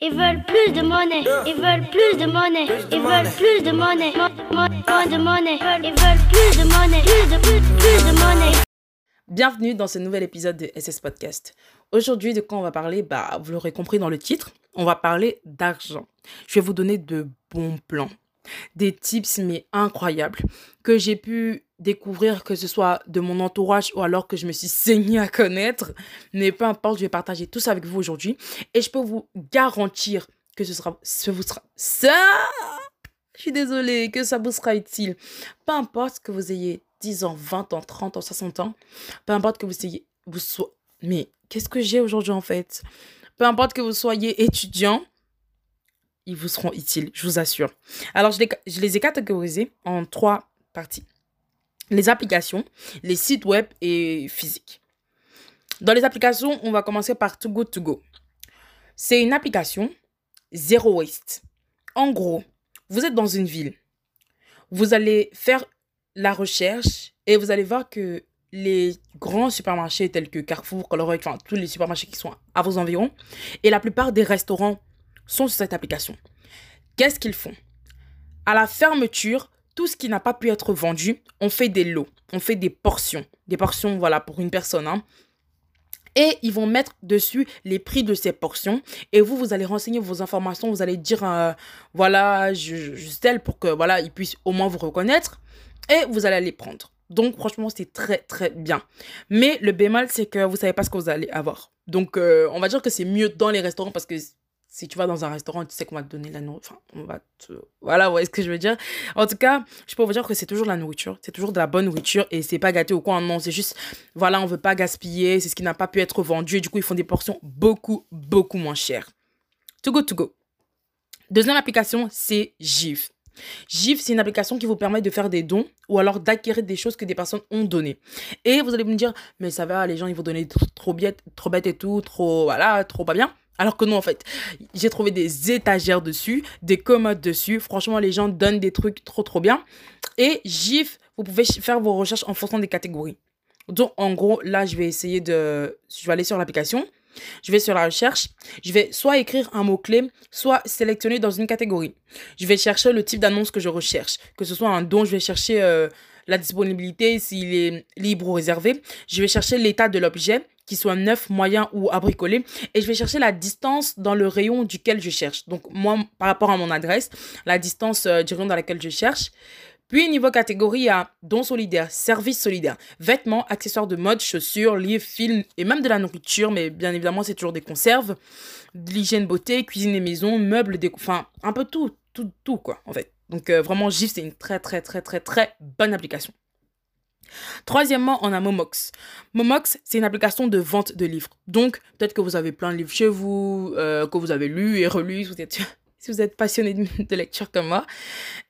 Ils veulent plus de monnaie, ils veulent plus de monnaie, ils veulent plus de monnaie, moins de monnaie, ils veulent plus de monnaie, plus de plus, plus de monnaie. Bienvenue dans ce nouvel épisode de SS Podcast. Aujourd'hui, de quoi on va parler? Bah, vous l'aurez compris dans le titre, on va parler d'argent. Je vais vous donner de bons plans, des tips mais incroyables que j'ai pu découvrir que ce soit de mon entourage ou alors que je me suis saignée à connaître. Mais peu importe, je vais partager tout ça avec vous aujourd'hui et je peux vous garantir que ce sera ce vous sera ça je suis désolée que ça vous sera utile. Peu importe que vous ayez 10 ans, 20 ans, 30 ans, 60 ans, peu importe que vous ayez vous soyez mais qu'est-ce que j'ai aujourd'hui en fait? Peu importe que vous soyez étudiant, ils vous seront utiles, je vous assure. Alors, je les, je les ai catégorisés en trois parties. Les applications, les sites web et physiques. Dans les applications, on va commencer par Too Good To Go. C'est une application zéro waste. En gros, vous êtes dans une ville. Vous allez faire la recherche et vous allez voir que les grands supermarchés tels que Carrefour, Colruyt, enfin tous les supermarchés qui sont à vos environs et la plupart des restaurants sont sur cette application. Qu'est-ce qu'ils font? À la fermeture, tout ce qui n'a pas pu être vendu, on fait des lots, on fait des portions. Des portions, voilà, pour une personne. hein. Et ils vont mettre dessus les prix de ces portions. Et vous, vous allez renseigner vos informations. Vous allez dire, euh, voilà, je, je, pour que, voilà, ils puissent au moins vous reconnaître. Et vous allez les prendre. Donc, franchement, c'est très, très bien. Mais le bémol, c'est que vous savez pas ce que vous allez avoir. Donc, euh, on va dire que c'est mieux dans les restaurants parce que si tu vas dans un restaurant, tu sais qu'on va te donner la nourriture. Enfin, on va te... Voilà, ce que je veux dire. En tout cas, je peux vous dire que c'est toujours de la nourriture. C'est toujours de la bonne nourriture et c'est pas gâté ou quoi. Non, c'est juste, voilà, on veut pas gaspiller. C'est ce qui n'a pas pu être vendu. Et du coup, ils font des portions beaucoup, beaucoup moins chères. To go, to go. Deuxième application, c'est GIF. GIF, c'est une application qui vous permet de faire des dons ou alors d'acquérir des choses que des personnes ont données. Et vous allez me dire, mais ça va, les gens, ils vont donner trop bête, trop bête et tout, trop, voilà, trop pas bien. Alors que non, en fait, j'ai trouvé des étagères dessus, des commodes dessus. Franchement, les gens donnent des trucs trop, trop bien. Et GIF, vous pouvez faire vos recherches en fonction des catégories. Donc, en gros, là, je vais essayer de... Je vais aller sur l'application. Je vais sur la recherche. Je vais soit écrire un mot-clé, soit sélectionner dans une catégorie. Je vais chercher le type d'annonce que je recherche. Que ce soit un don, je vais chercher euh, la disponibilité, s'il est libre ou réservé. Je vais chercher l'état de l'objet, qu'il soit neuf, moyen ou à bricoler. Et je vais chercher la distance dans le rayon duquel je cherche. Donc, moi, par rapport à mon adresse, la distance euh, du rayon dans laquelle je cherche. Puis, niveau catégorie, il y a dons solidaires, services solidaires, vêtements, accessoires de mode, chaussures, livres, films et même de la nourriture. Mais bien évidemment, c'est toujours des conserves, de l'hygiène beauté, cuisine et maison, meubles. Enfin, un peu tout, tout, tout, quoi, en fait. Donc, euh, vraiment, GIF, c'est une très, très, très, très, très bonne application. Troisièmement, on a Momox. Momox, c'est une application de vente de livres. Donc, peut-être que vous avez plein de livres chez vous, euh, que vous avez lus et relus, si vous êtes, passionné de, lecture comme moi.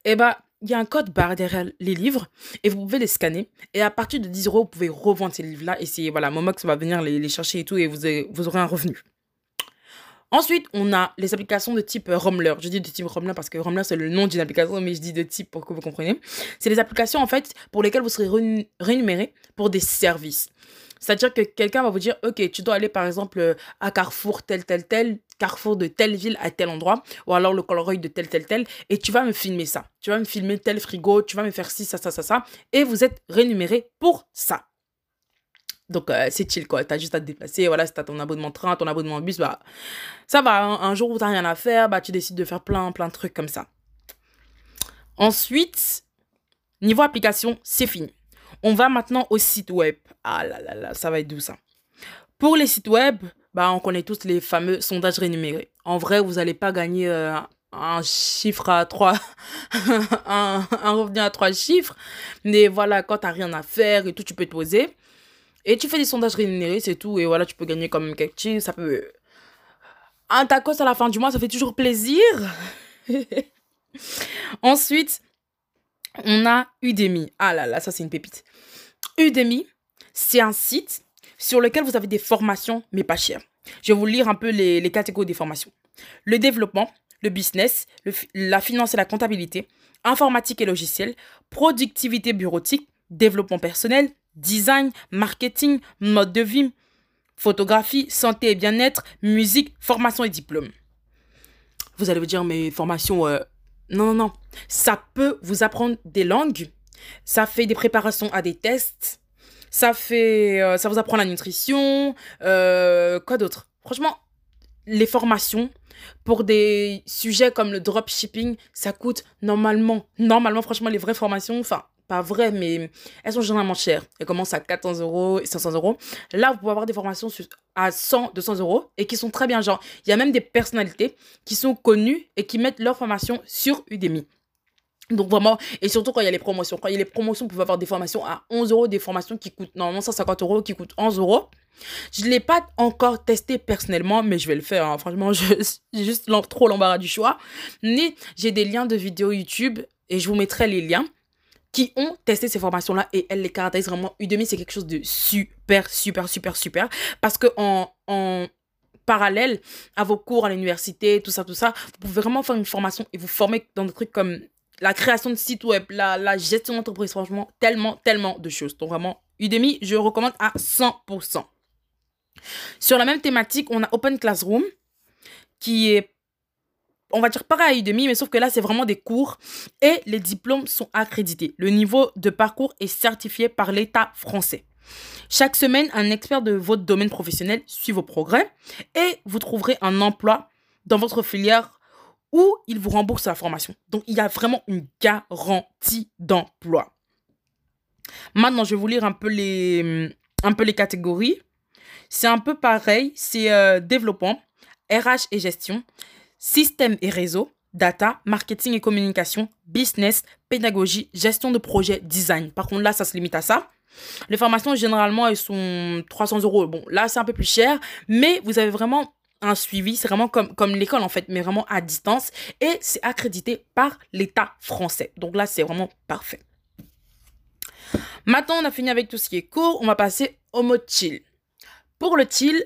Eh ben, il y a un code barre derrière les livres et vous pouvez les scanner. Et à partir de 10 euros, vous pouvez revendre ces livres-là. Et c'est, voilà, Momox va venir les, chercher et tout et vous aurez un revenu. Ensuite, on a les applications de type Rumler. Je dis de type Rumler parce que Rumler, c'est le nom d'une application, mais je dis de type pour que vous compreniez. C'est les applications, en fait, pour lesquelles vous serez rémun- rémunéré pour des services. C'est-à-dire que quelqu'un va vous dire, OK, tu dois aller, par exemple, euh, à Carrefour, tel, tel, tel, Carrefour de telle ville à tel endroit, ou alors le Colruyt de tel, tel, tel, et tu vas me filmer ça. Tu vas me filmer tel frigo, tu vas me faire ci, ça, ça, ça, ça, et vous êtes rémunéré pour ça. Donc, euh, c'est chill, quoi. T'as juste à te déplacer. Voilà, si t'as ton abonnement train, ton abonnement bus, bah, ça va. Un, jour où t'as rien à faire, bah, tu décides de faire plein, plein de trucs comme ça. Ensuite, niveau application, c'est fini. On va maintenant au site web. Ah là là là, ça va être doux, ça. Pour les sites web, bah, on connaît tous les fameux sondages rémunérés. En vrai, vous n'allez pas gagner euh, un chiffre à trois, un, un revenu à trois chiffres. Mais voilà, quand t'as rien à faire et tout, tu peux te poser. Et tu fais des sondages rémunérés, c'est tout. Et voilà, tu peux gagner quand même quelque chose. Ça peut. Un tacos à la fin du mois, ça fait toujours plaisir. Ensuite, on a Udemy. Ah là là, ça c'est une pépite. Udemy, c'est un site sur lequel vous avez des formations, mais pas chères. Je vais vous lire un peu les, catégories des formations. Le développement, le business, la finance et la comptabilité, informatique et logiciel, productivité bureautique, développement personnel, design, marketing, mode de vie, photographie, santé et bien-être, musique, formation et diplôme. Vous allez vous dire, mais formation, euh, non, non, non. Ça peut vous apprendre des langues. Ça fait des préparations à des tests. Ça fait, euh, ça vous apprend la nutrition. euh, quoi d'autre? Franchement, les formations pour des sujets comme le dropshipping, ça coûte normalement, normalement, franchement, les vraies formations, enfin, pas vraies, mais elles sont généralement chères. Elles commencent à 400 euros et 500 euros. Là, vous pouvez avoir des formations à 100, 200 euros et qui sont très bien. Genre, il y a même des personnalités qui sont connues et qui mettent leur formation sur Udemy. Donc vraiment, et surtout quand il y a les promotions. Quand il y a les promotions, vous pouvez avoir des formations à 11 euros, des formations qui coûtent normalement 150 euros, qui coûtent 11 euros. Je ne l'ai pas encore testé personnellement, mais je vais le faire. hein. Franchement, j'ai juste trop l'embarras du choix. Mais j'ai des liens de vidéos YouTube et je vous mettrai les liens qui ont testé ces formations-là et elles les caractérisent vraiment. Udemy, c'est quelque chose de super, super, super, super. Parce que en, en parallèle à vos cours à l'université, tout ça, tout ça, vous pouvez vraiment faire une formation et vous former dans des trucs comme la création de sites web, la, la gestion d'entreprise, franchement, tellement, tellement de choses. Donc vraiment, Udemy, je recommande à 100%. Sur la même thématique, on a Open Classroom, qui est, on va dire pareil à Udemy, mais sauf que là, c'est vraiment des cours et les diplômes sont accrédités. Le niveau de parcours est certifié par l'État français. Chaque semaine, un expert de votre domaine professionnel suit vos progrès et vous trouverez un emploi dans votre filière où il vous rembourse la formation. Donc, il y a vraiment une garantie d'emploi. Maintenant, je vais vous lire un peu les, un peu les catégories. C'est un peu pareil. C'est euh, développement, RH et gestion, système et réseau, data, marketing et communication, business, pédagogie, gestion de projet, design. Par contre, là, ça se limite à ça. Les formations, généralement, elles sont 300 euros. Bon, là, c'est un peu plus cher, mais vous avez vraiment un suivi. C'est vraiment comme, comme l'école, en fait, mais vraiment à distance. Et c'est accrédité par l'État français. Donc là, c'est vraiment parfait. Maintenant, on a fini avec tout ce qui est cours. On va passer au mode chill. Pour le chill,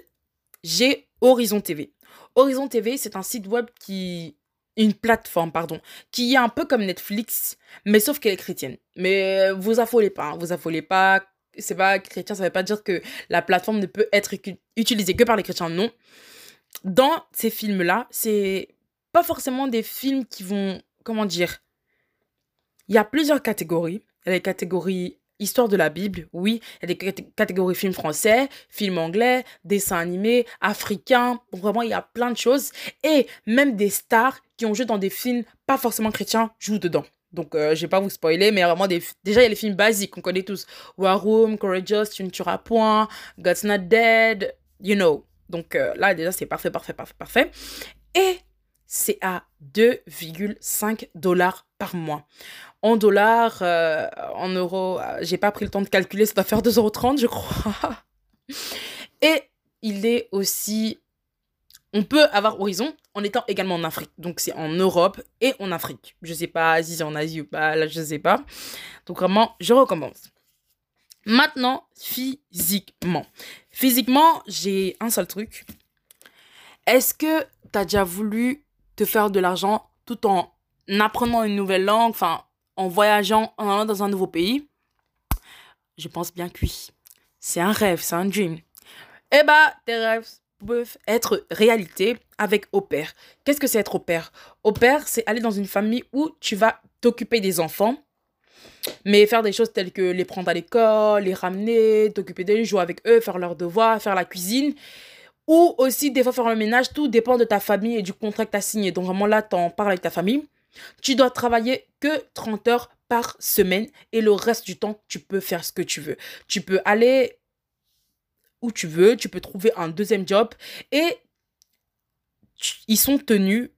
j'ai Horizon TV. Horizon TV, c'est un site web qui. Une plateforme, pardon, qui est un peu comme Netflix, mais sauf qu'elle est chrétienne. Mais euh, vous affolez pas, hein, vous affolez pas. C'est pas chrétien, ça veut pas dire que la plateforme ne peut être utilisée que par les chrétiens, non. Dans ces films-là, c'est pas forcément des films qui vont. Comment dire Il y a plusieurs catégories. Il y a les catégories Histoire de la Bible, oui. Il y a des cat- catégories films français, films anglais, dessins animés, africains. Vraiment, il y a plein de choses. Et même des stars qui ont joué dans des films pas forcément chrétiens jouent dedans. Donc, euh, je vais pas vous spoiler, mais vraiment, déjà, il y a les films basiques qu'on connaît tous. War Room, Courageous, Tu ne tueras point, God's Not Dead, you know. Donc euh, là, déjà, c'est parfait, parfait, parfait, parfait. Et c'est à 2,5 dollars par mois. En dollars, euh, en euros, euh, j'ai pas pris le temps de calculer, ça doit faire 2,30 euros, je crois. Et il est aussi. On peut avoir Horizon en étant également en Afrique. Donc c'est en Europe et en Afrique. Je sais pas si c'est en Asie ou pas, là je sais pas. Donc vraiment, je recommence. Maintenant, physiquement. Physiquement, j'ai un seul truc. Est-ce que tu as déjà voulu faire de l'argent tout en apprenant une nouvelle langue, enfin en voyageant, en allant dans un nouveau pays Je pense bien que oui. C'est un rêve, c'est un dream. Eh bah, tes rêves peuvent être réalité avec au pair. Qu'est-ce que c'est être au pair? Au pair, c'est aller dans une famille où tu vas t'occuper des enfants, mais faire des choses telles que les prendre à l'école, les ramener, t'occuper d'eux, jouer avec eux, faire leurs devoirs, faire la cuisine. Ou aussi, des fois, faire le ménage. Tout dépend de ta famille et du contrat que tu as signé. Donc, vraiment, là, tu en parles avec ta famille. Tu dois travailler que 30 heures par semaine et le reste du temps, tu peux faire ce que tu veux. Tu peux aller où tu veux, tu peux trouver un deuxième job et ils sont tenus,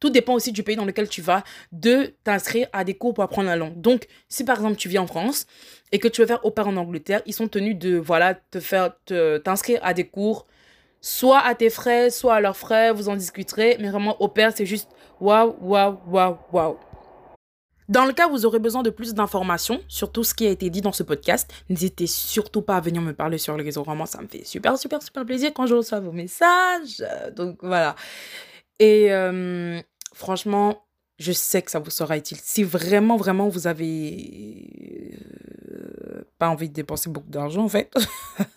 tout dépend aussi du pays dans lequel tu vas, de t'inscrire à des cours pour apprendre la langue. Donc, si par exemple tu vis en France et que tu veux faire au pair en Angleterre, ils sont tenus de voilà te faire t'inscrire à des cours soit à tes frais, soit à leurs frais, vous en discuterez, mais vraiment au pair, c'est juste waouh, waouh, waouh, waouh. Dans le cas où vous aurez besoin de plus d'informations sur tout ce qui a été dit dans ce podcast, n'hésitez surtout pas à venir me parler sur les réseaux. Vraiment, ça me fait super, super, super plaisir quand je reçois vos messages. Donc voilà. Et euh, franchement, je sais que ça vous sera utile. Si vraiment, vraiment, vous avez euh, pas envie de dépenser beaucoup d'argent en fait.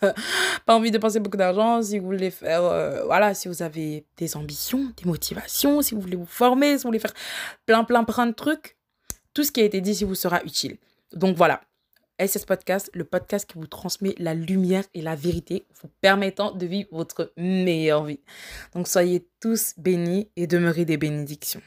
pas envie de dépenser beaucoup d'argent si vous voulez faire, euh, voilà, si vous avez des ambitions, des motivations, si vous voulez vous former, si vous voulez faire plein, plein, plein de trucs. Tout ce qui a été dit ici vous sera utile. Donc voilà, SS Podcast, le podcast qui vous transmet la lumière et la vérité, vous permettant de vivre votre meilleure vie. Donc soyez tous bénis et demeurez des bénédictions.